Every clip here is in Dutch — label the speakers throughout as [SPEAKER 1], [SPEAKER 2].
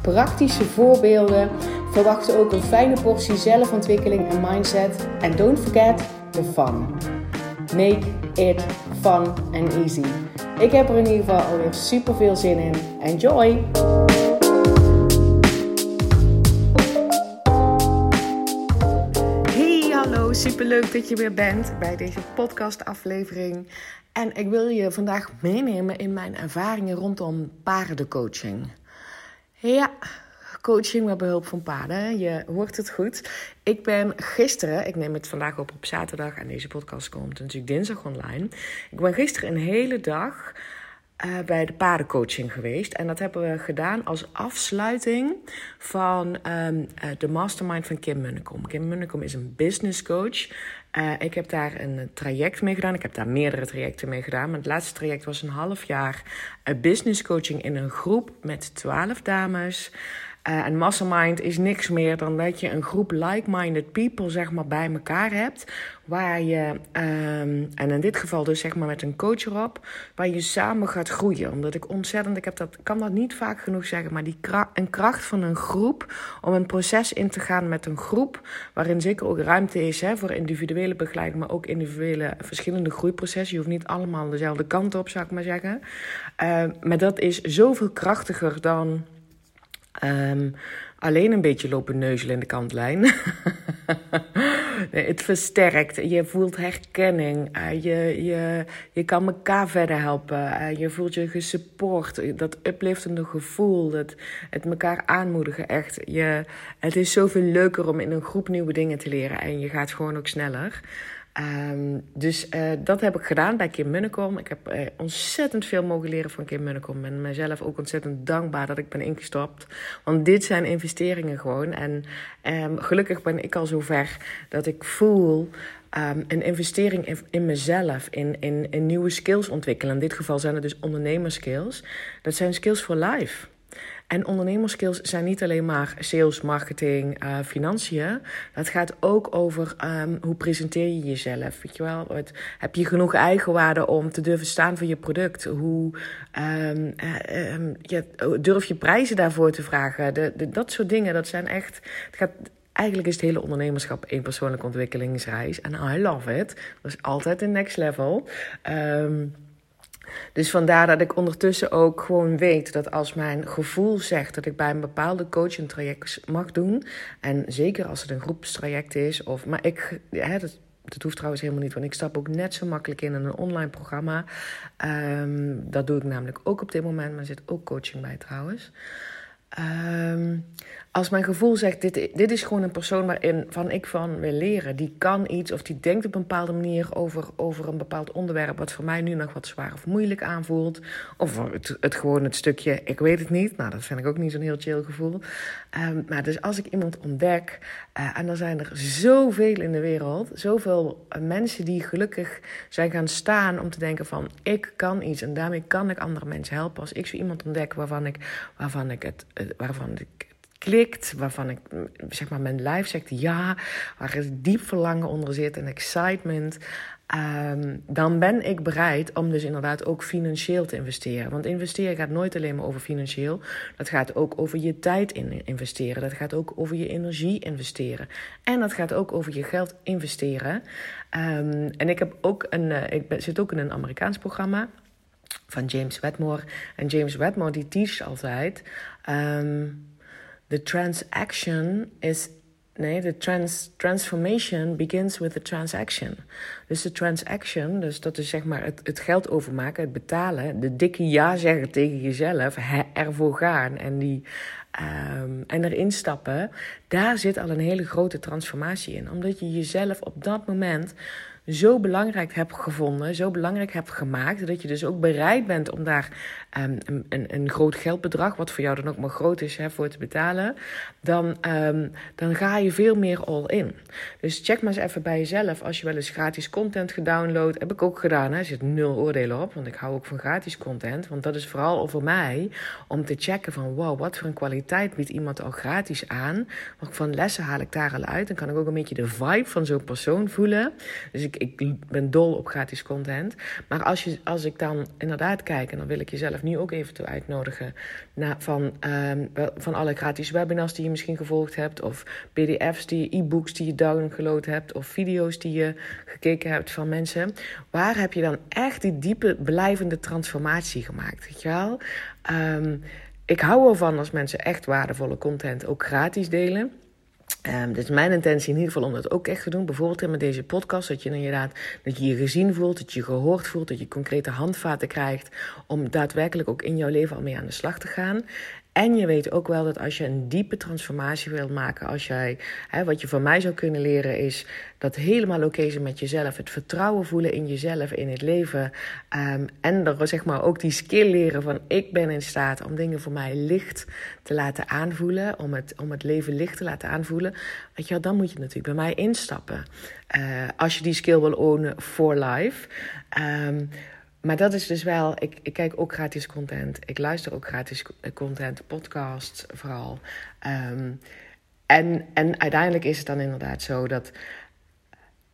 [SPEAKER 1] praktische voorbeelden. Verwacht ook een fijne portie zelfontwikkeling en mindset. En don't forget the fun. Make it fun and easy. Ik heb er in ieder geval alweer super veel zin in. Enjoy! Hey, hallo, super leuk dat je weer bent bij deze podcastaflevering. En ik wil je vandaag meenemen in mijn ervaringen rondom paardencoaching. Ja, coaching met behulp van paarden. Je hoort het goed. Ik ben gisteren, ik neem het vandaag op op zaterdag en deze podcast komt natuurlijk dinsdag online. Ik ben gisteren een hele dag uh, bij de paardencoaching geweest. En dat hebben we gedaan als afsluiting van um, uh, de mastermind van Kim Munnekom. Kim Munnekom is een business coach. Uh, ik heb daar een traject mee gedaan. Ik heb daar meerdere trajecten mee gedaan. Maar het laatste traject was een half jaar business coaching in een groep met twaalf dames. Uh, en mastermind is niks meer dan dat je een groep like-minded people zeg maar, bij elkaar hebt. Waar je, um, en in dit geval dus zeg maar met een coach erop, waar je samen gaat groeien. Omdat ik ontzettend, ik heb dat, kan dat niet vaak genoeg zeggen, maar die kracht, een kracht van een groep om een proces in te gaan met een groep. Waarin zeker ook ruimte is hè, voor individuele begeleiding, maar ook individuele verschillende groeiprocessen. Je hoeft niet allemaal dezelfde kant op, zou ik maar zeggen. Uh, maar dat is zoveel krachtiger dan Um, alleen een beetje lopen neuzelen in de kantlijn. nee, het versterkt. Je voelt herkenning. Uh, je, je, je kan elkaar verder helpen. Uh, je voelt je gesupport. Dat upliftende gevoel. Dat, het elkaar aanmoedigen. Echt. Je, het is zoveel leuker om in een groep nieuwe dingen te leren. En je gaat gewoon ook sneller. Um, dus uh, dat heb ik gedaan bij Kim Munnekom. Ik heb uh, ontzettend veel mogen leren van Kim Munnekom. Ik ben mezelf ook ontzettend dankbaar dat ik ben ingestapt. Want dit zijn investeringen gewoon. En um, gelukkig ben ik al zover dat ik voel um, een investering in, in mezelf, in, in, in nieuwe skills ontwikkelen. In dit geval zijn het dus ondernemerskills. Dat zijn skills for life. En ondernemerskills zijn niet alleen maar sales, marketing, uh, financiën. Dat gaat ook over um, hoe presenteer je jezelf. Weet je wel? Heb je genoeg eigenwaarde om te durven staan voor je product? Hoe um, uh, um, je, durf je prijzen daarvoor te vragen? De, dat soort dingen, dat zijn echt. Het gaat, eigenlijk is het hele ondernemerschap één persoonlijke ontwikkelingsreis. En I love it. Dat is altijd de next level. Um, dus vandaar dat ik ondertussen ook gewoon weet dat als mijn gevoel zegt dat ik bij een bepaalde coaching traject mag doen. En zeker als het een groepstraject is. Of, maar ik, dat, hoeft trouwens helemaal niet, want ik stap ook net zo makkelijk in in een online programma. Um, dat doe ik namelijk ook op dit moment, maar er zit ook coaching bij trouwens. Um, als mijn gevoel zegt, dit, dit is gewoon een persoon waarin van ik van wil leren. Die kan iets of die denkt op een bepaalde manier over, over een bepaald onderwerp... wat voor mij nu nog wat zwaar of moeilijk aanvoelt. Of het, het gewoon het stukje, ik weet het niet. Nou, dat vind ik ook niet zo'n heel chill gevoel. Um, maar dus als ik iemand ontdek... Uh, en dan zijn er zoveel in de wereld. Zoveel mensen die gelukkig zijn gaan staan om te denken van... ik kan iets en daarmee kan ik andere mensen helpen. Als ik zo iemand ontdek waarvan ik, waarvan ik, het, uh, waarvan klikt, waarvan ik, zeg maar, mijn lijf zegt ja, waar er diep verlangen onder zit en excitement, um, dan ben ik bereid om dus inderdaad ook financieel te investeren. Want investeren gaat nooit alleen maar over financieel. Dat gaat ook over je tijd in investeren. Dat gaat ook over je energie investeren. En dat gaat ook over je geld investeren. Um, en ik heb ook een, uh, ik zit ook in een Amerikaans programma van James Wedmore. En James Wedmore die teacht altijd. Um, the transaction is. Nee, de trans, transformation begins with the transaction. Dus de transaction, dus dat is zeg maar het, het geld overmaken, het betalen, de dikke ja zeggen tegen jezelf, ervoor gaan en, die, um, en erin stappen, daar zit al een hele grote transformatie in. Omdat je jezelf op dat moment zo belangrijk hebt gevonden, zo belangrijk hebt gemaakt, dat je dus ook bereid bent om daar um, een, een groot geldbedrag, wat voor jou dan ook maar groot is hè, voor te betalen, dan, um, dan ga je veel meer all in. Dus check maar eens even bij jezelf. Als je wel eens gratis content gedownload, heb ik ook gedaan. Hè. Er zit nul oordelen op, want ik hou ook van gratis content. Want dat is vooral voor mij om te checken van wow, wat voor een kwaliteit biedt iemand al gratis aan. Wat van lessen haal ik daar al uit. Dan kan ik ook een beetje de vibe van zo'n persoon voelen. Dus ik, ik ben dol op gratis content. Maar als, je, als ik dan inderdaad kijk, en dan wil ik jezelf nu ook even toe uitnodigen. Naar, van, um, van alle gratis webinars die je misschien gevolgd hebt. Of PDF's, die e-books die je download hebt. Of video's die je gekeken hebt van mensen. Waar heb je dan echt die diepe, blijvende transformatie gemaakt? Weet je wel? Um, ik hou ervan als mensen echt waardevolle content ook gratis delen. Um, is mijn intentie in ieder geval om dat ook echt te doen. Bijvoorbeeld met deze podcast, dat je inderdaad dat je je gezien voelt, dat je gehoord voelt, dat je concrete handvaten krijgt om daadwerkelijk ook in jouw leven al mee aan de slag te gaan. En je weet ook wel dat als je een diepe transformatie wilt maken, als jij, hè, wat je van mij zou kunnen leren, is dat helemaal oké zijn met jezelf, het vertrouwen voelen in jezelf, in het leven. Um, en er zeg maar ook die skill leren van ik ben in staat om dingen voor mij licht te laten aanvoelen, om het, om het leven licht te laten aanvoelen. Weet je dan moet je natuurlijk bij mij instappen. Uh, als je die skill wil ownen for life. Um, maar dat is dus wel, ik, ik kijk ook gratis content. Ik luister ook gratis content, podcasts vooral. Um, en, en uiteindelijk is het dan inderdaad zo dat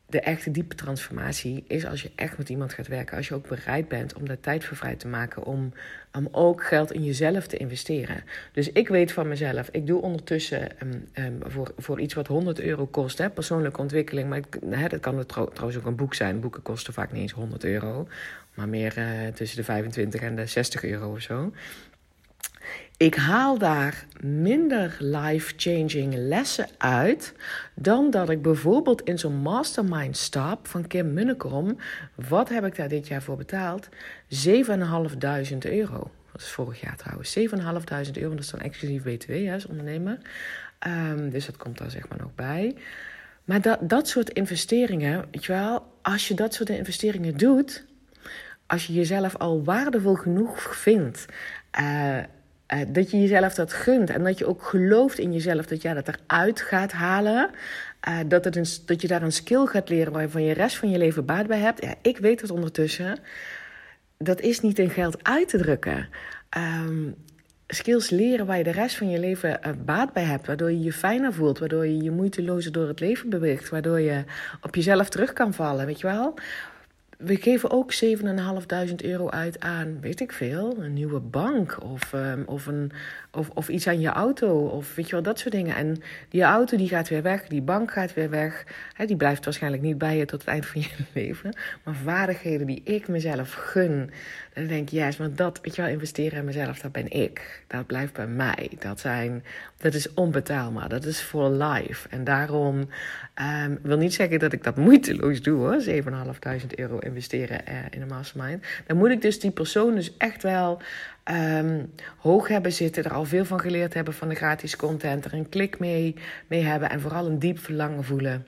[SPEAKER 1] de echte diepe transformatie is als je echt met iemand gaat werken. Als je ook bereid bent om daar tijd voor vrij te maken. Om, om ook geld in jezelf te investeren. Dus ik weet van mezelf. Ik doe ondertussen um, um, voor, voor iets wat 100 euro kost. Hè, persoonlijke ontwikkeling. Maar hè, dat kan trouwens ook een boek zijn. Boeken kosten vaak niet eens 100 euro. Maar meer uh, tussen de 25 en de 60 euro of zo. Ik haal daar minder life-changing lessen uit dan dat ik bijvoorbeeld in zo'n mastermind stap van Kim Munnekom. Wat heb ik daar dit jaar voor betaald? 7.500 euro. Dat is vorig jaar trouwens. 7.500 euro, dat is dan exclusief BTW hè, als ondernemer. Um, dus dat komt daar zeg maar nog bij. Maar dat, dat soort investeringen, weet je wel, als je dat soort investeringen doet, als je jezelf al waardevol genoeg vindt. Uh, uh, dat je jezelf dat gunt en dat je ook gelooft in jezelf dat jij dat eruit gaat halen. Uh, dat, het een, dat je daar een skill gaat leren waarvan je rest van je leven baat bij hebt. Ja, ik weet het ondertussen. Dat is niet in geld uit te drukken. Um, skills leren waar je de rest van je leven baat bij hebt. Waardoor je je fijner voelt. Waardoor je je moeitelozer door het leven beweegt. Waardoor je op jezelf terug kan vallen. Weet je wel? We geven ook 7.500 euro uit aan, weet ik veel, een nieuwe bank of, um, of, een, of, of iets aan je auto of weet je wel, dat soort dingen. En die auto die gaat weer weg, die bank gaat weer weg. Hè, die blijft waarschijnlijk niet bij je tot het eind van je leven. Maar vaardigheden die ik mezelf gun, dan denk ik, yes, maar dat, weet je wel, investeren in mezelf, dat ben ik. Dat blijft bij mij. Dat, zijn, dat is onbetaalbaar, dat is for life. En daarom um, wil niet zeggen dat ik dat moeiteloos doe hoor, 7.500 euro investeren uh, in een mastermind. Dan moet ik dus die persoon dus echt wel um, hoog hebben zitten, er al veel van geleerd hebben van de gratis content, er een klik mee, mee hebben en vooral een diep verlangen voelen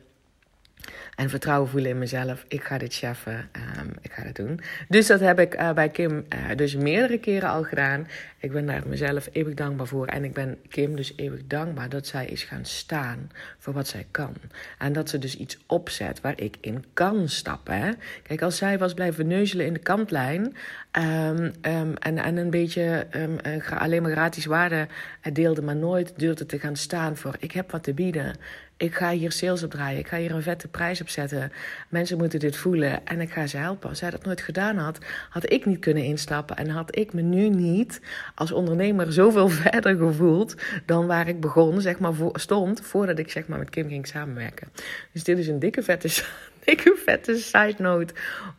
[SPEAKER 1] en vertrouwen voelen in mezelf. Ik ga dit cheffen. Um, ik ga het doen. Dus dat heb ik uh, bij Kim uh, dus meerdere keren al gedaan. Ik ben daar mezelf eeuwig dankbaar voor. En ik ben Kim dus eeuwig dankbaar dat zij is gaan staan voor wat zij kan. En dat ze dus iets opzet waar ik in kan stappen. Hè? Kijk, als zij was blijven neuzelen in de kantlijn. Um, um, en, en een beetje uh, alleen maar gratis waarde deelde, maar nooit durfde te gaan staan voor ik heb wat te bieden. Ik ga hier sales op draaien. Ik ga hier een vette prijs op zetten. Mensen moeten dit voelen en ik ga ze helpen. Als zij dat nooit gedaan had, had ik niet kunnen instappen. En had ik me nu niet als ondernemer zoveel verder gevoeld dan waar ik begon, zeg maar, stond voordat ik zeg maar met Kim ging samenwerken. Dus dit is een dikke vette dikke vette side note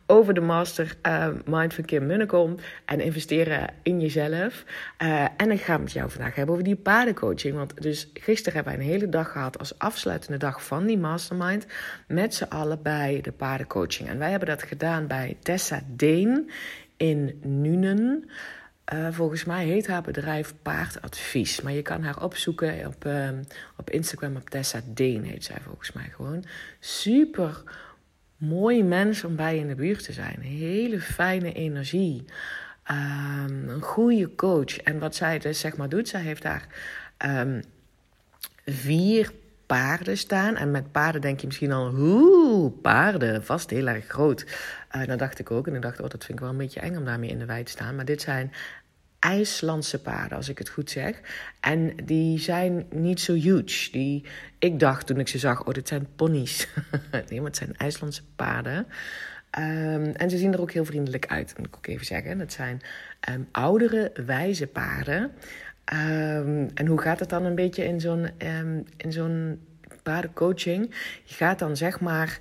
[SPEAKER 1] over de master uh, Mind van Kim Munnekom en investeren in jezelf. Uh, en ik ga het met jou vandaag hebben over die paardencoaching. Want dus gisteren hebben wij een hele dag gehad als afsluitende dag van die mastermind met z'n allen bij de paardencoaching. En wij hebben dat gedaan bij Tessa Deen in Nuenen. Uh, volgens mij heet haar bedrijf Paardadvies. Maar je kan haar opzoeken op, op Instagram op Tessa Deen heet zij volgens mij gewoon. Super mooi mens om bij in de buurt te zijn. Hele fijne energie. ehm, een goede coach. En wat zij dus zeg maar doet, zij heeft daar um, vier paarden staan. En met paarden denk je misschien al, hoe paarden, vast heel erg groot. Uh, dat dacht ik ook. En ik dacht, oh, dat vind ik wel een beetje eng om daarmee in de wei te staan. Maar dit zijn IJslandse paarden, als ik het goed zeg. En die zijn niet zo huge. Die, ik dacht toen ik ze zag, oh, dit zijn ponies. nee, maar het zijn IJslandse paarden. Um, en ze zien er ook heel vriendelijk uit, moet ik ook even zeggen. Het zijn um, oudere, wijze paarden. Um, en hoe gaat het dan een beetje in zo'n in zo'n paardencoaching? Je gaat dan zeg maar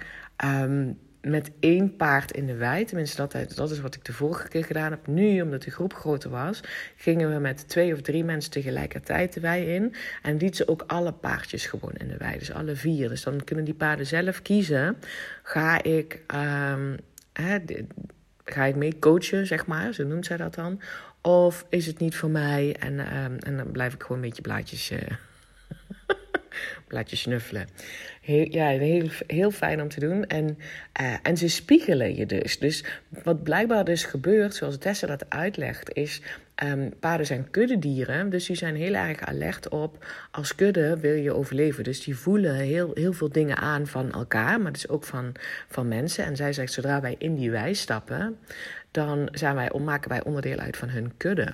[SPEAKER 1] met één paard in de wei. Tenminste, dat, dat is wat ik de vorige keer gedaan heb. Nu, omdat de groep groter was, gingen we met twee of drie mensen tegelijkertijd de wei in. En liet ze ook alle paardjes gewoon in de wei. Dus alle vier. Dus dan kunnen die paarden zelf kiezen. Ga ik, um, hè, ga ik mee coachen, zeg maar. Zo noemt zij dat dan. Of is het niet voor mij? En, um, en dan blijf ik gewoon een beetje blaadjes... Uh, blaadjes snuffelen. Heel, ja, heel, heel fijn om te doen. En, uh, en ze spiegelen je dus. Dus wat blijkbaar dus gebeurt, zoals Tessa dat uitlegt, is... Um, paarden zijn kuddedieren, dus die zijn heel erg alert op. Als kudde wil je overleven. Dus die voelen heel, heel veel dingen aan van elkaar, maar dus ook van, van mensen. En zij zegt, zodra wij in die wij stappen, dan zijn wij, maken wij onderdeel uit van hun kudde.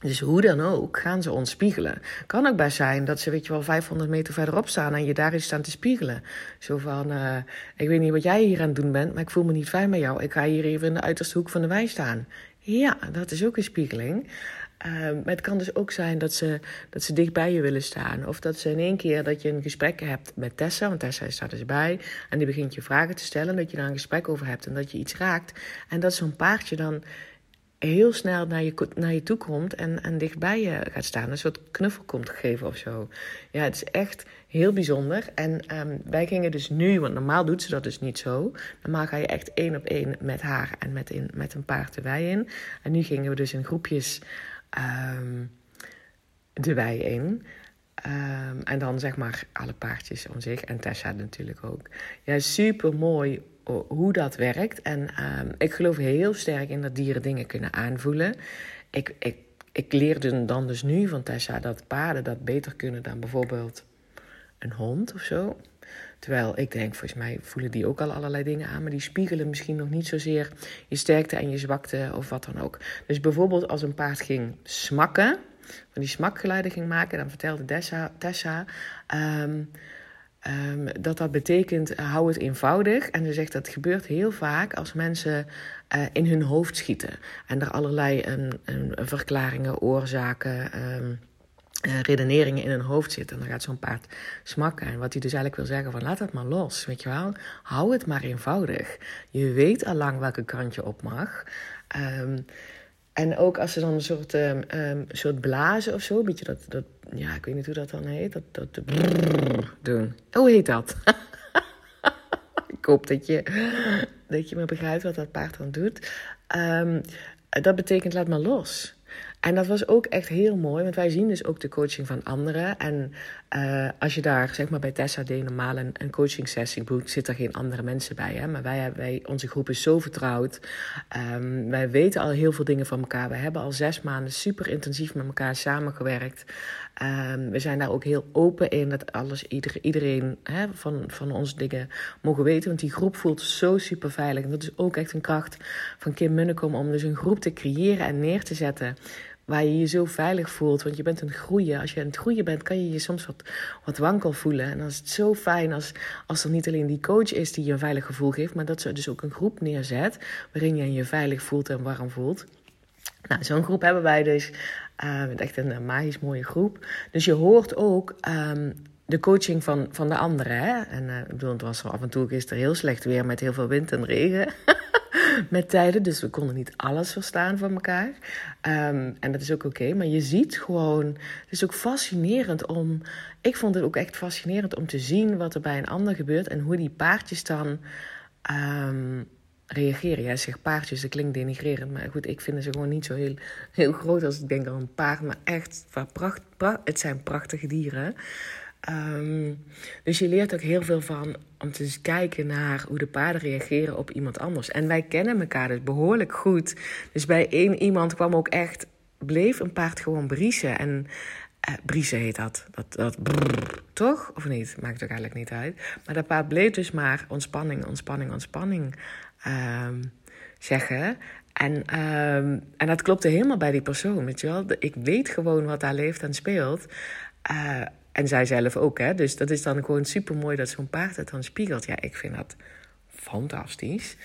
[SPEAKER 1] Dus hoe dan ook gaan ze ons spiegelen. Kan ook best zijn dat ze, weet je wel, 500 meter verderop staan en je daar is staan te spiegelen. Zo van: uh, Ik weet niet wat jij hier aan het doen bent, maar ik voel me niet fijn met jou. Ik ga hier even in de uiterste hoek van de wei staan. Ja, dat is ook een spiegeling. Uh, maar het kan dus ook zijn dat ze, dat ze dicht bij je willen staan. Of dat ze in één keer dat je een gesprek hebt met Tessa, want Tessa staat dus bij. En die begint je vragen te stellen, dat je daar een gesprek over hebt en dat je iets raakt. En dat zo'n paardje dan heel snel naar je, naar je toe komt en, en dichtbij je gaat staan. Een soort knuffel komt geven of zo. Ja, het is echt heel bijzonder. En um, wij gingen dus nu, want normaal doet ze dat dus niet zo. Normaal ga je echt één op één met haar en met, in, met een paard de wei in. En nu gingen we dus in groepjes um, de wei in. Um, en dan zeg maar alle paardjes om zich. En Tessa natuurlijk ook. Ja, super mooi hoe dat werkt. En uh, ik geloof heel sterk in dat dieren dingen kunnen aanvoelen. Ik, ik, ik leerde dan dus nu van Tessa dat paarden dat beter kunnen dan bijvoorbeeld een hond of zo. Terwijl ik denk, volgens mij voelen die ook al allerlei dingen aan, maar die spiegelen misschien nog niet zozeer je sterkte en je zwakte of wat dan ook. Dus bijvoorbeeld als een paard ging smakken, van die smakgeluiden ging maken, dan vertelde Tessa, Tessa um, Um, dat dat betekent, uh, hou het eenvoudig. En ze zegt dat gebeurt heel vaak als mensen uh, in hun hoofd schieten. En er allerlei verklaringen, oorzaken, um, uh, redeneringen in hun hoofd zitten. En dan gaat zo'n paard smakken. En wat hij dus eigenlijk wil zeggen van laat het maar los, weet je wel. Hou het maar eenvoudig. Je weet al lang welke kant je op mag. En ook als ze dan een soort, um, um, soort blazen of zo, een beetje dat, dat, ja, ik weet niet hoe dat dan heet, dat, dat doen. Hoe heet dat? ik hoop dat je, dat je me begrijpt wat dat paard dan doet. Um, dat betekent laat maar los. En dat was ook echt heel mooi, want wij zien dus ook de coaching van anderen. En uh, als je daar, zeg maar bij Tessa deed normaal een, een coaching sessie boekt, zit er geen andere mensen bij. Hè? Maar wij, wij, onze groep is zo vertrouwd. Um, wij weten al heel veel dingen van elkaar. We hebben al zes maanden super intensief met elkaar samengewerkt. Um, we zijn daar ook heel open in dat alles, ieder, iedereen hè, van, van ons dingen mogen weten. Want die groep voelt zo super veilig. En dat is ook echt een kracht van Kim Munnekom om dus een groep te creëren en neer te zetten waar je je zo veilig voelt. Want je bent aan het groeien. Als je aan het groeien bent, kan je je soms wat, wat wankel voelen. En dan is het zo fijn als, als er niet alleen die coach is die je een veilig gevoel geeft, maar dat ze dus ook een groep neerzet waarin je je veilig voelt en warm voelt. Nou, zo'n groep hebben wij dus. Uh, echt een magisch mooie groep. Dus je hoort ook um, de coaching van, van de anderen. Hè? En uh, ik bedoel, het was af en toe gisteren heel slecht weer met heel veel wind en regen. met tijden. Dus we konden niet alles verstaan van elkaar. Um, en dat is ook oké. Maar je ziet gewoon. Het is ook fascinerend om. Ik vond het ook echt fascinerend om te zien wat er bij een ander gebeurt. En hoe die paardjes dan. Um, reageren. Ja, zeg paardjes, dat klinkt denigrerend. Maar goed, ik vind ze gewoon niet zo heel, heel groot als ik denk aan een paard. Maar echt, pracht, pracht, het zijn prachtige dieren. Ehm, dus je leert ook heel veel van om te kijken naar hoe de paarden reageren op iemand anders. En wij kennen elkaar dus behoorlijk goed. Dus bij één iemand kwam ook echt, bleef een paard gewoon briezen. En uh, briezen heet dat. Dat, dat toch? Of niet? Maakt ook eigenlijk niet uit. Maar dat paard bleef dus maar ontspanning, ontspanning, ontspanning um, zeggen. En, um, en dat klopte helemaal bij die persoon, weet je wel. Ik weet gewoon wat daar leeft en speelt. Uh, en zij zelf ook, hè. Dus dat is dan gewoon super mooi dat zo'n paard het dan spiegelt. Ja, ik vind dat fantastisch.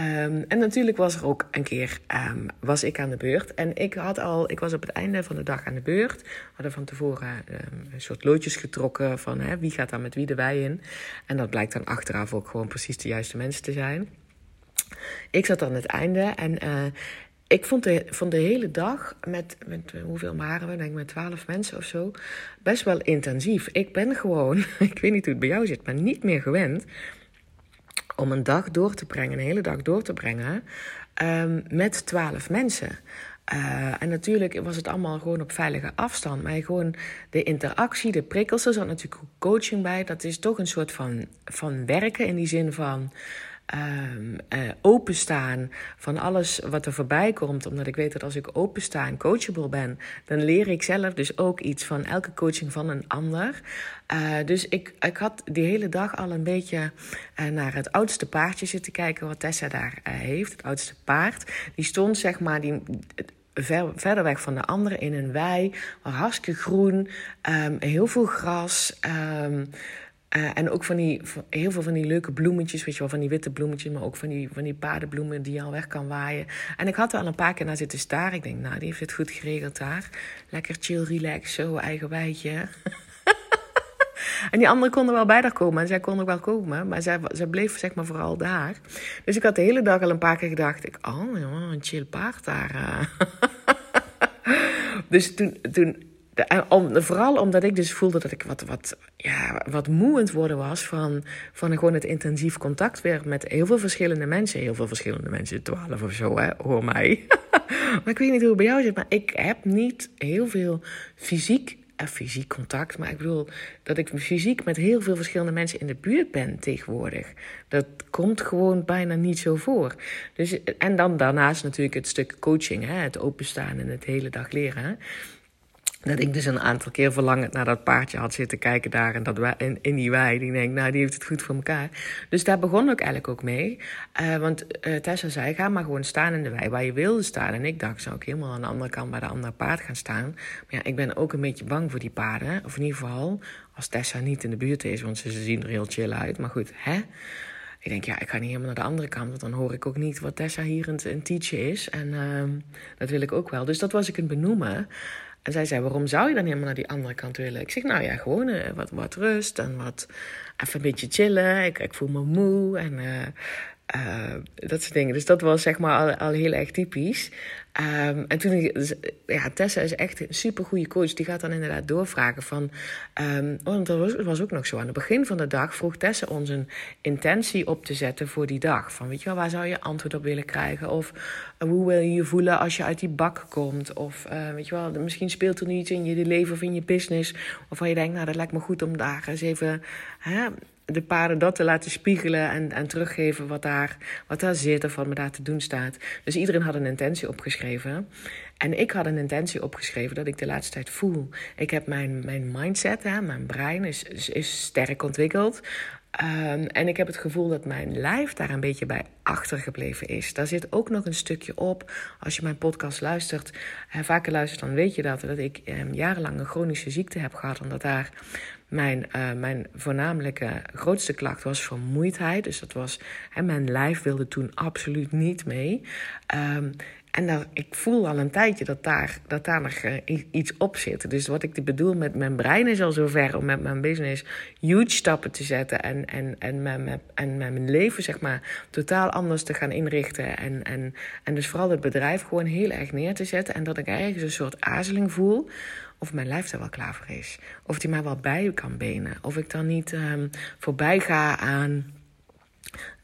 [SPEAKER 1] Um, en natuurlijk was er ook een keer um, was ik aan de beurt. En ik had al, ik was op het einde van de dag aan de beurt. We hadden van tevoren um, een soort loodjes getrokken van hè, wie gaat daar met wie de wei in. En dat blijkt dan achteraf ook gewoon precies de juiste mensen te zijn. Ik zat aan het einde en uh, ik vond de, de hele dag met, hoeveel waren we? Denk ik met twaalf mensen of zo. Best wel intensief. Ik ben gewoon, ik weet niet hoe het bij jou zit, maar niet meer gewend om een dag door te brengen, een hele dag door te brengen um, met twaalf mensen. Uh, en natuurlijk was het allemaal gewoon op veilige afstand. Maar gewoon de interactie, de prikkels, er zat natuurlijk coaching bij. Dat is toch een soort van, van werken in die zin van um, uh, openstaan van alles wat er voorbij komt. Omdat ik weet dat als ik opensta en coachable ben, dan leer ik zelf dus ook iets van elke coaching van een ander. Uh, dus ik, ik had die hele dag al een beetje uh, naar het oudste paardje zitten kijken wat Tessa daar heeft. Het oudste paard. Die stond zeg maar. Die, Ver, verder weg van de anderen in een wei, hartstikke groen, um, heel veel gras. Um, uh, en ook van die, heel veel van die leuke bloemetjes, weet je wel, van die witte bloemetjes, maar ook van die, van die paardenbloemen die je al weg kan waaien. En ik had er al een paar keer naar zitten staren. Ik denk, nou, die heeft het goed geregeld daar. Lekker chill, relax, zo, eigen wijtje. en die anderen konden wel bij haar komen en zij konden wel komen, maar zij, zij bleef zeg maar vooral daar. Dus ik had de hele dag al een paar keer gedacht, ik, oh, een chill paard daar. Eh. dus toen, toen vooral omdat ik dus voelde dat ik wat, wat, ja, wat moeiend worden was van, van gewoon het intensief contact weer met heel veel verschillende mensen. Heel veel verschillende mensen, twaalf of zo, hè, hoor mij. maar ik weet niet hoe het bij jou zit, maar ik heb niet heel veel fysiek, eh, fysiek contact. Maar ik bedoel dat ik fysiek met heel veel verschillende mensen in de buurt ben tegenwoordig. Dat komt gewoon bijna niet zo voor. Dus, en dan daarnaast natuurlijk het stuk coaching, hè, het openstaan en het hele dag leren. Hè. Dat ik dus een aantal keer verlangend naar dat paardje had zitten kijken daar en dat in, in die wei. Die denk, nou, die heeft het goed voor elkaar. Dus daar begon ik eigenlijk ook mee. Uh, want uh, Tessa zei, ga maar gewoon staan in de wei waar je wilde staan. En ik dacht, zou ik helemaal aan de andere kant bij de andere paard gaan staan. Maar ja, ik ben ook een beetje bang voor die paarden. Of in ieder geval, als Tessa niet in de buurt is, want ze zien er heel chill uit. Maar goed, hè? Ik denk, ja, ik ga niet helemaal naar de andere kant, want dan hoor ik ook niet wat Tessa hier een, teacher is. En uh, dat wil ik ook wel. Dus dat was ik een benoemen. En zij zei, waarom zou je dan helemaal naar die andere kant willen? Ik zeg, nou ja, gewoon uh, wat, wat rust en wat, even een beetje chillen. Ik, ik voel me moe en uh, uh, dat soort dingen. Dus dat was zeg maar al, heel erg typisch. Um, en toen, dus, ja, Tessa is echt een super goede coach. Die gaat dan inderdaad doorvragen van. Um, oh, dat was, ook nog zo. Aan het begin van de dag vroeg Tessa ons een intentie op te zetten voor die dag. Van weet je wel, waar zou je antwoord op willen krijgen? Of uh, hoe wil je je voelen als je uit die bak komt? Of uh, weet je wel, misschien speelt er iets in je leven of in je business. Of waar je denkt, nou, dat lijkt me goed om daar eens even. Hè, de paarden dat te laten spiegelen en, en teruggeven wat daar, wat daar zit of wat me daar te doen staat. Dus iedereen had een intentie opgeschreven. En ik had een intentie opgeschreven dat ik de laatste tijd voel. Ik heb mijn, mijn mindset, hè, mijn brein is, is, is sterk ontwikkeld. Um, en ik heb het gevoel dat mijn lijf daar een beetje bij achtergebleven is. Daar zit ook nog een stukje op. Als je mijn podcast luistert, en vaker luistert, dan weet je dat. Dat ik um, jarenlang een chronische ziekte heb gehad. Omdat daar mijn, uh, mijn voornamelijke grootste klacht was vermoeidheid. Dus dat was, hè, mijn lijf wilde toen absoluut niet mee. Um, en daar, ik voel al een tijdje dat daar, dat daar nog uh, iets op zit. Dus wat ik bedoel met mijn brein is al zover om met mijn business huge stappen te zetten. En, en, en, mijn, mijn leven zeg maar totaal anders te gaan inrichten. En, en, en dus vooral het bedrijf gewoon heel erg neer te zetten. En dat ik ergens een soort aarzeling voel of mijn lijf er wel klaar voor is. Of die mij wel bij kan benen. Of ik dan niet um, voorbij ga aan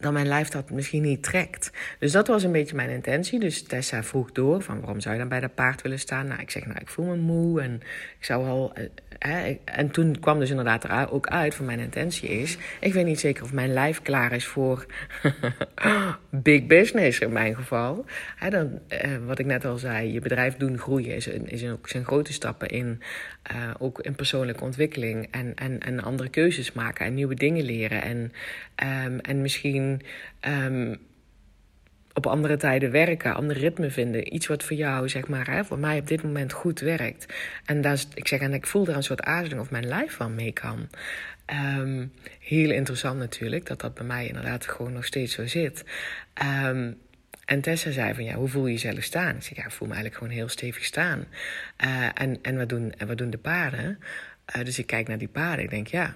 [SPEAKER 1] dan mijn lijf dat misschien niet trekt. Dus dat was een beetje mijn intentie. Dus Tessa vroeg door van waarom zou je dan bij dat paard willen staan? Nou, ik zeg nou, ik voel me moe en ik zou wel... Eh, en toen kwam dus inderdaad er ook uit van mijn intentie is... ik weet niet zeker of mijn lijf klaar is voor big business in mijn geval. Dan, eh, wat ik net al zei, je bedrijf doen groeien is, is ook, zijn grote stappen in... Uh, ook in persoonlijke ontwikkeling en, en, en andere keuzes maken en nieuwe dingen leren. En, um, en misschien um, op andere tijden werken, andere ritme vinden. Iets wat voor jou, zeg maar, hè, voor mij op dit moment goed werkt. En is, ik zeg, en ik voel er een soort aarzeling of mijn lijf van mee kan. Um, heel interessant natuurlijk, dat dat bij mij inderdaad gewoon nog steeds zo zit. Um, en Tessa zei van, ja, hoe voel je jezelf staan? Ik zeg, ja, ik voel me eigenlijk gewoon heel stevig staan. Uh, en, en, wat doen, en wat doen de paarden? Uh, dus ik kijk naar die paarden, ik denk, ja,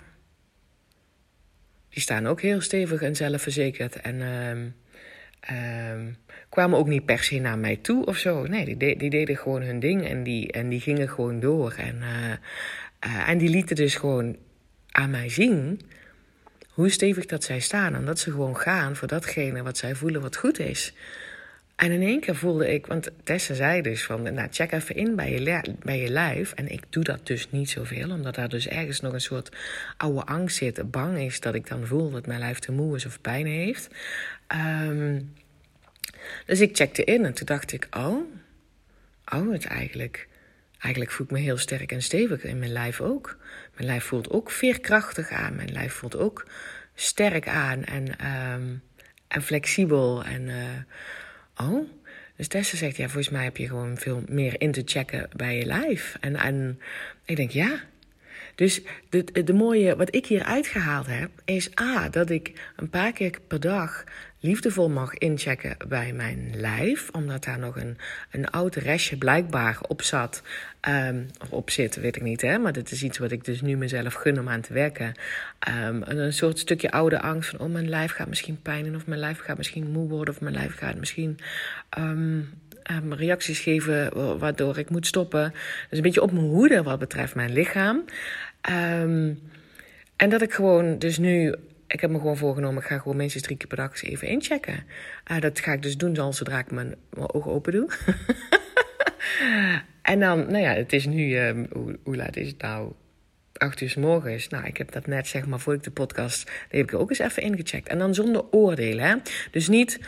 [SPEAKER 1] die staan ook heel stevig en zelfverzekerd. En um, um, kwamen ook niet per se naar mij toe of zo. Nee, die, die deden gewoon hun ding en die, en die gingen gewoon door. En, uh, uh, en die lieten dus gewoon aan mij zien hoe stevig dat zij staan. En dat ze gewoon gaan voor datgene wat zij voelen wat goed is. En in één keer voelde ik, want Tessa zei dus van, nou check even in bij je, bij je lijf. En ik doe dat dus niet zoveel, omdat daar dus ergens nog een soort oude angst zit. Bang is dat ik dan voel dat mijn lijf te moe is of pijn heeft. Um, dus ik checkte in en toen dacht ik, oh, oh het eigenlijk, eigenlijk voel ik me heel sterk en stevig in mijn lijf ook. Mijn lijf voelt ook veerkrachtig aan, mijn lijf voelt ook sterk aan en, um, en flexibel en... Uh, Oh, dus Tessa zegt, ja, volgens mij heb je gewoon veel meer in te checken bij je lijf. En, en ik denk, ja. Dus de, de mooie, wat ik hier uitgehaald heb, is A, dat ik een paar keer per dag liefdevol mag inchecken bij mijn lijf. Omdat daar nog een, een oud restje blijkbaar op zat. Um, of op zit, weet ik niet. Hè? Maar dit is iets wat ik dus nu mezelf gun om aan te werken. Um, een soort stukje oude angst van... oh, mijn lijf gaat misschien pijn in... of mijn lijf gaat misschien moe worden... of mijn lijf gaat misschien... Um, reacties geven waardoor ik moet stoppen. Dus een beetje op mijn hoede wat betreft mijn lichaam. en dat ik gewoon dus nu ik heb me gewoon voorgenomen, ik ga gewoon minstens drie keer per dag eens even inchecken. Uh, dat ga ik dus doen zodra ik mijn, ogen open doe. en dan, nou ja, het is nu, uh, hoe, laat is het nou? Acht uur s morgens. Nou, ik heb dat net, zeg maar, voor ik de podcast, daar heb ik ook eens even ingecheckt. En dan zonder oordeel, hè. Dus niet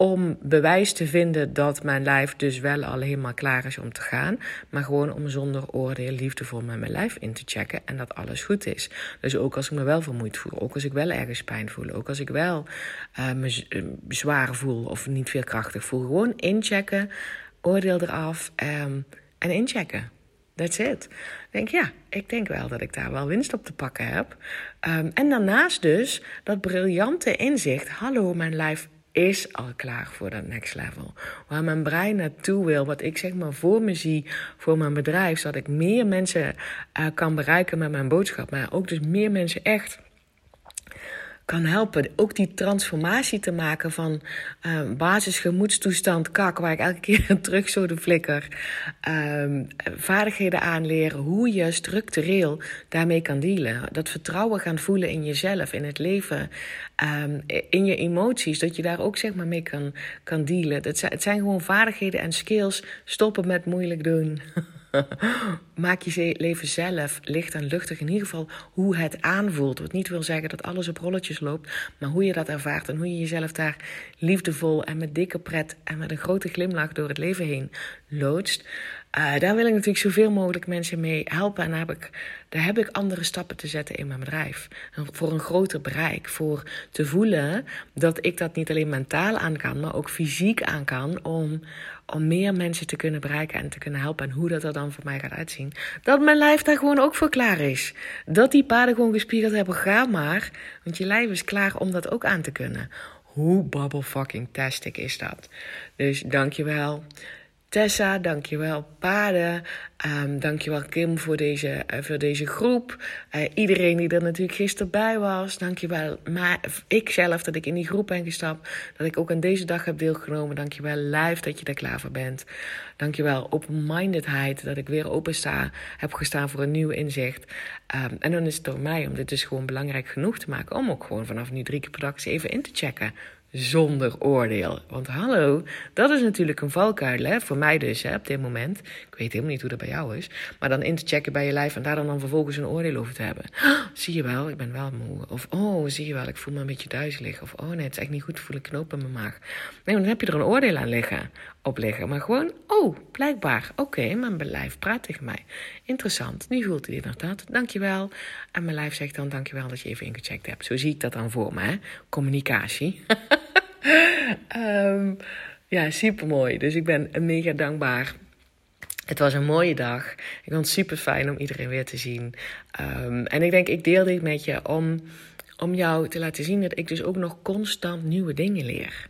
[SPEAKER 1] om bewijs te vinden dat mijn lijf dus wel al helemaal klaar is om te gaan. Maar gewoon om zonder oordeel liefdevol met mijn lijf in te checken en dat alles goed is. Dus ook als ik me wel vermoeid voel, ook als ik wel ergens pijn voel, ook als ik wel uh, me uh, zwaar voel of niet veel krachtig voel. Gewoon inchecken, oordeel eraf um, en inchecken. That's it. Denk, ja, ik denk wel dat ik daar wel winst op te pakken heb. Um, en daarnaast dus dat briljante inzicht. Hallo, mijn lijf is al klaar voor dat next level. Waar mijn brein naartoe wil, wat ik zeg maar voor me zie voor mijn bedrijf, zodat ik meer mensen uh, kan bereiken met mijn boodschap. Maar ook dus meer mensen echt kan helpen. Ook die transformatie te maken van uh, basisgemoedstoestand kak, waar ik elke keer terug zo de flikker. Uh, vaardigheden aanleren, hoe je structureel daarmee kan dealen. Dat vertrouwen gaan voelen in jezelf, in het leven, um, in je emoties. Dat je daar ook zeg maar mee kan, kan dealen. Het zijn gewoon vaardigheden en skills. Stoppen met moeilijk doen. Maak je leven zelf licht en luchtig. In ieder geval hoe het aanvoelt. Wat niet wil zeggen dat alles op rolletjes loopt. Maar hoe je dat ervaart en hoe je jezelf daar liefdevol en met dikke pret en met een grote glimlach door het leven heen loodst. Uh, daar wil ik natuurlijk zoveel mogelijk mensen mee helpen. En daar heb, ik, daar heb ik andere stappen te zetten in mijn bedrijf. Voor een groter bereik. Voor te voelen dat ik dat niet alleen mentaal aan kan, maar ook fysiek aan kan. Om, om meer mensen te kunnen bereiken en te kunnen helpen. En hoe dat er dan voor mij gaat uitzien. Dat mijn lijf daar gewoon ook voor klaar is. Dat die paarden gewoon gespiegeld hebben. Ga maar. Want je lijf is klaar om dat ook aan te kunnen. Hoe bubble fucking tastic is dat? Dus dankjewel Tessa, dankjewel. Paarden, um, dankjewel Kim voor deze, uh, voor deze groep. Uh, iedereen die er natuurlijk gisteren bij was, dankjewel. Maar ik zelf, dat ik in die groep ben gestapt, dat ik ook aan deze dag heb deelgenomen. Dankjewel live dat je daar klaar voor bent. Dankjewel open-mindedheid, dat ik weer open sta, heb gestaan voor een nieuw inzicht. Um, en dan is het door mij om dit dus gewoon belangrijk genoeg te maken, om ook gewoon vanaf nu drie keer per dag even in te checken zonder oordeel. Want hallo, dat is natuurlijk een valkuil, hè? voor mij dus hè, op dit moment. Ik weet helemaal niet hoe dat bij jou is. Maar dan in te checken bij je lijf en daar dan, vervolgens een oordeel over te hebben. zie je wel, ik ben wel moe. Of oh, zie je wel, ik voel me een beetje duizelig. Of oh nee, het is echt niet goed, ik voel een knoop in mijn maag. Nee, dan heb je er een oordeel aan liggen, op liggen. Maar gewoon, oh, blijkbaar, oké, mijn lijf praat tegen mij. Interessant, nu voelt hij dat. Dankjewel. En mijn lijf zegt dan, dankjewel dat je even ingecheckt hebt. Zo zie ik dat dan voor me, hè? Communicatie. um, ja, super mooi. Dus ik ben mega dankbaar. Het was een mooie dag. Ik vond het super fijn om iedereen weer te zien. Um, en ik denk, ik deel dit met je om, om jou te laten zien dat ik dus ook nog constant nieuwe dingen leer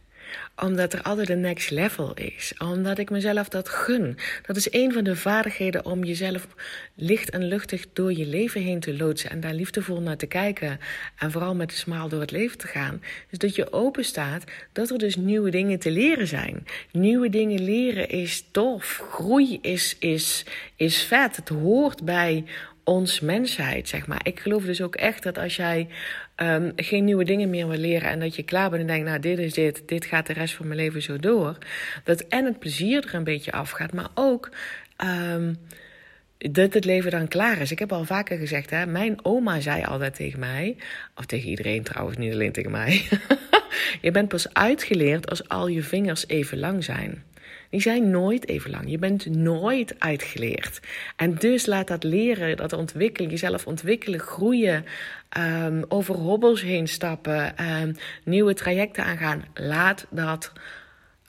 [SPEAKER 1] omdat er altijd een next level is. Omdat ik mezelf dat gun. Dat is een van de vaardigheden om jezelf licht en luchtig door je leven heen te loodsen. En daar liefdevol naar te kijken. En vooral met de smaal door het leven te gaan. Dus dat je open staat dat er dus nieuwe dingen te leren zijn. Nieuwe dingen leren is tof. Groei is, is, is vet. Het hoort bij ons mensheid, zeg maar. Ik geloof dus ook echt dat als jij um, geen nieuwe dingen meer wil leren en dat je klaar bent en denkt, nou, dit is dit, dit gaat de rest van mijn leven zo door, dat en het plezier er een beetje afgaat, maar ook um, dat het leven dan klaar is. Ik heb al vaker gezegd, hè, mijn oma zei altijd tegen mij, of tegen iedereen trouwens, niet alleen tegen mij, je bent pas uitgeleerd als al je vingers even lang zijn. Die zijn nooit even lang. Je bent nooit uitgeleerd. En dus laat dat leren, dat ontwikkelen, jezelf ontwikkelen, groeien, um, over hobbels heen stappen, um, nieuwe trajecten aangaan. Laat dat,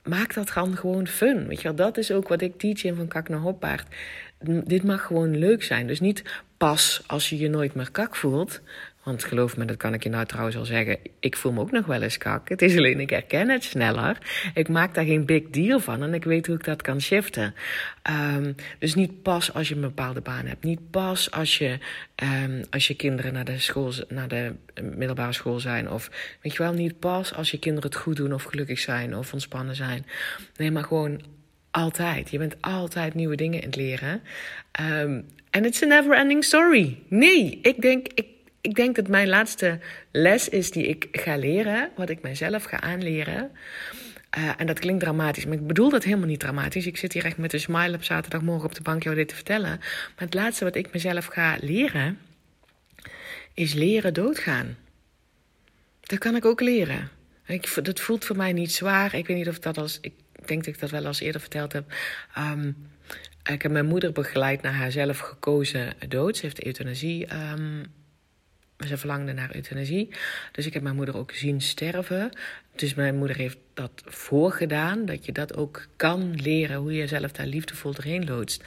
[SPEAKER 1] maak dat gewoon fun. Weet je wel, dat is ook wat ik teach in van Kak naar Hoppaard. Dit mag gewoon leuk zijn. Dus niet pas als je je nooit meer kak voelt. Want geloof me, dat kan ik je nou trouwens al zeggen. Ik voel me ook nog wel eens kak. Het is alleen, ik herken het sneller. Ik maak daar geen big deal van en ik weet hoe ik dat kan shiften. Um, dus niet pas als je een bepaalde baan hebt. Niet pas als je, um, als je kinderen naar de, school, naar de middelbare school zijn. Of weet je wel, niet pas als je kinderen het goed doen of gelukkig zijn of ontspannen zijn. Nee, maar gewoon altijd. Je bent altijd nieuwe dingen in het leren. Um, en it's a never ending story. Nee, ik denk, ik ik denk dat mijn laatste les is die ik ga leren, wat ik mijzelf ga aanleren. Uh, en dat klinkt dramatisch, maar ik bedoel dat helemaal niet dramatisch. Ik zit hier echt met een smile op zaterdagmorgen op de bank jou dit te vertellen. Maar het laatste wat ik mezelf ga leren, is leren doodgaan. Dat kan ik ook leren. Ik, dat voelt voor mij niet zwaar. Ik weet niet of dat als. Ik denk dat ik dat wel als eerder verteld heb. Um, ik heb mijn moeder begeleid naar haar zelf gekozen dood. Ze heeft euthanasie um, ze verlangde naar euthanasie. Dus ik heb mijn moeder ook zien sterven. Dus mijn moeder heeft dat voorgedaan. Dat je dat ook kan leren. Hoe je jezelf daar liefdevol doorheen loodst.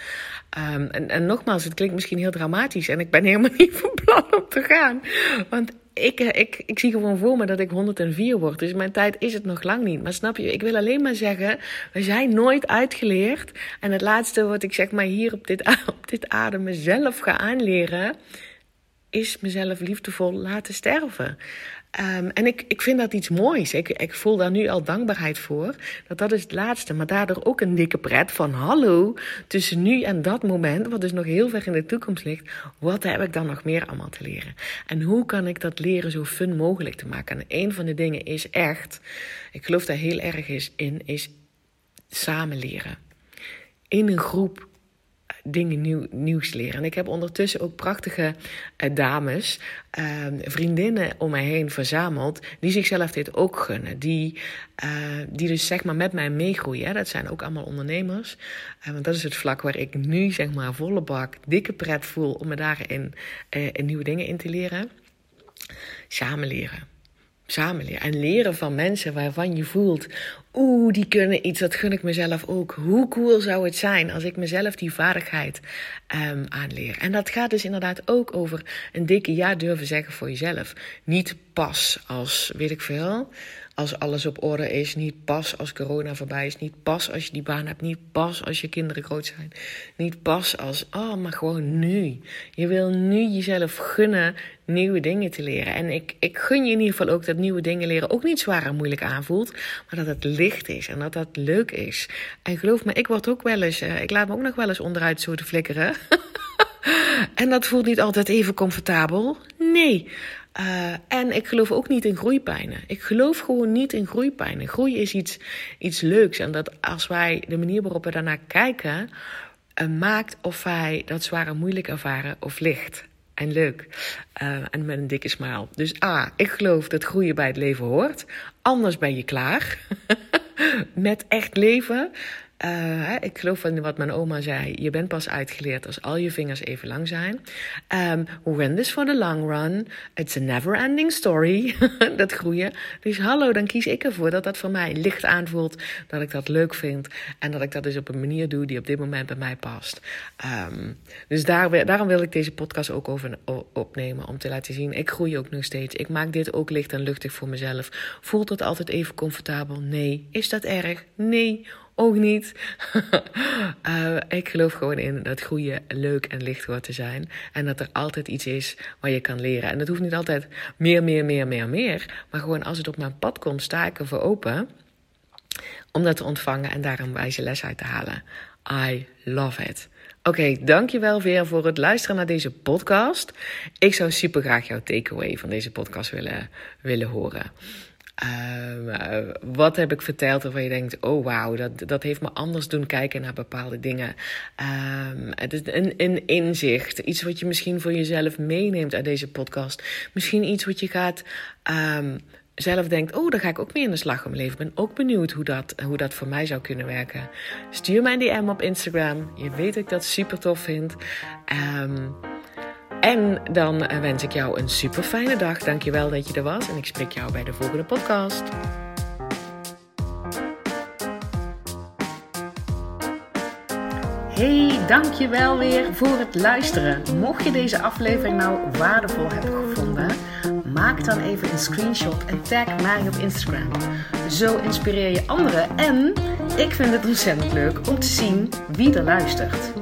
[SPEAKER 1] Um, en, en nogmaals, het klinkt misschien heel dramatisch. En ik ben helemaal niet van plan om te gaan. Want ik, ik, ik zie gewoon voor me dat ik 104 word. Dus mijn tijd is het nog lang niet. Maar snap je, ik wil alleen maar zeggen: we zijn nooit uitgeleerd. En het laatste wat ik zeg maar hier op dit, op dit adem mezelf ga aanleren is mezelf liefdevol laten sterven. Um, en ik, ik vind dat iets moois. Ik, ik voel daar nu al dankbaarheid voor. Dat dat is het laatste. Maar daardoor ook een dikke pret van hallo. Tussen nu en dat moment, wat dus nog heel ver in de toekomst ligt. Wat heb ik dan nog meer allemaal te leren? En hoe kan ik dat leren zo fun mogelijk te maken? En een van de dingen is echt, ik geloof daar heel erg is in, is samen leren. In een groep dingen nieuw, nieuws leren. En ik heb ondertussen ook prachtige uh, dames, uh, vriendinnen om mij heen verzameld, die zichzelf dit ook gunnen. Die, uh, die dus zeg maar met mij meegroeien. Dat zijn ook allemaal ondernemers. Uh, want dat is het vlak waar ik nu zeg maar volle bak, dikke pret voel om me daarin in nieuwe dingen in te leren. Samen leren. En leren van mensen waarvan je voelt Oeh, die kunnen iets, dat gun ik mezelf ook. Hoe cool zou het zijn als ik mezelf die vaardigheid um, aanleer? En dat gaat dus inderdaad ook over een dikke ja durven zeggen voor jezelf. Niet pas als, weet ik veel, als alles op orde is. Niet pas als corona voorbij is. Niet pas als je die baan hebt. Niet pas als je kinderen groot zijn. Niet pas als, oh, maar gewoon nu. Je wil nu jezelf gunnen nieuwe dingen te leren. En ik, ik gun je in ieder geval ook dat nieuwe dingen leren ook niet zwaar en moeilijk aanvoelt. Maar dat het licht is en dat dat leuk is. En geloof me, ik word ook wel eens, uh, ik laat me ook nog wel eens onderuit zo te flikkeren. en dat voelt niet altijd even comfortabel. Nee. Uh, en ik geloof ook niet in groeipijnen. Ik geloof gewoon niet in groeipijnen. Groei is iets, iets leuks. En dat als wij de manier waarop we daarnaar kijken, uh, maakt of wij dat zwaar en moeilijk ervaren of licht en leuk. Uh, en met een dikke smile. Dus A, ik geloof dat groeien bij het leven hoort. Anders ben je klaar. met echt leven. Uh, ik geloof in wat mijn oma zei. Je bent pas uitgeleerd als al je vingers even lang zijn. Um, we win this for the long run. It's a never ending story. dat groeien. Dus hallo, dan kies ik ervoor dat dat voor mij licht aanvoelt. Dat ik dat leuk vind. En dat ik dat dus op een manier doe die op dit moment bij mij past. Um, dus daar, daarom wil ik deze podcast ook over opnemen. Om te laten zien, ik groei ook nog steeds. Ik maak dit ook licht en luchtig voor mezelf. Voelt dat altijd even comfortabel? Nee. Is dat erg? Nee ook niet. uh, ik geloof gewoon in dat groeien leuk en licht hoort te zijn. En dat er altijd iets is waar je kan leren. En dat hoeft niet altijd meer, meer, meer, meer, meer. Maar gewoon als het op mijn pad komt, sta ik ervoor open. Om dat te ontvangen en daar een wijze les uit te halen. I love it. Oké, dankjewel weer voor het luisteren naar deze podcast. Ik zou super graag jouw takeaway van deze podcast willen, willen horen. Uh, wat heb ik verteld waarvan je denkt: oh wauw, dat, dat heeft me anders doen kijken naar bepaalde dingen. Uh, het is een, een inzicht, iets wat je misschien voor jezelf meeneemt uit deze podcast. Misschien iets wat je gaat. Um, zelf denkt, oh, daar ga ik ook mee in de slag mijn leven. Ik ben ook benieuwd hoe dat, hoe dat voor mij zou kunnen werken. Stuur mij een DM op Instagram. Je weet dat ik dat super tof vind. Um, en dan eh, wens ik jou een super fijne dag. Dankjewel dat je er was. En ik spreek jou bij de volgende podcast. Hey, dankjewel weer voor het luisteren. Mocht je deze aflevering nou waardevol hebben gevonden, maak dan even een screenshot en tag mij op Instagram. Zo inspireer je anderen en ik vind het ontzettend leuk om te zien wie er luistert.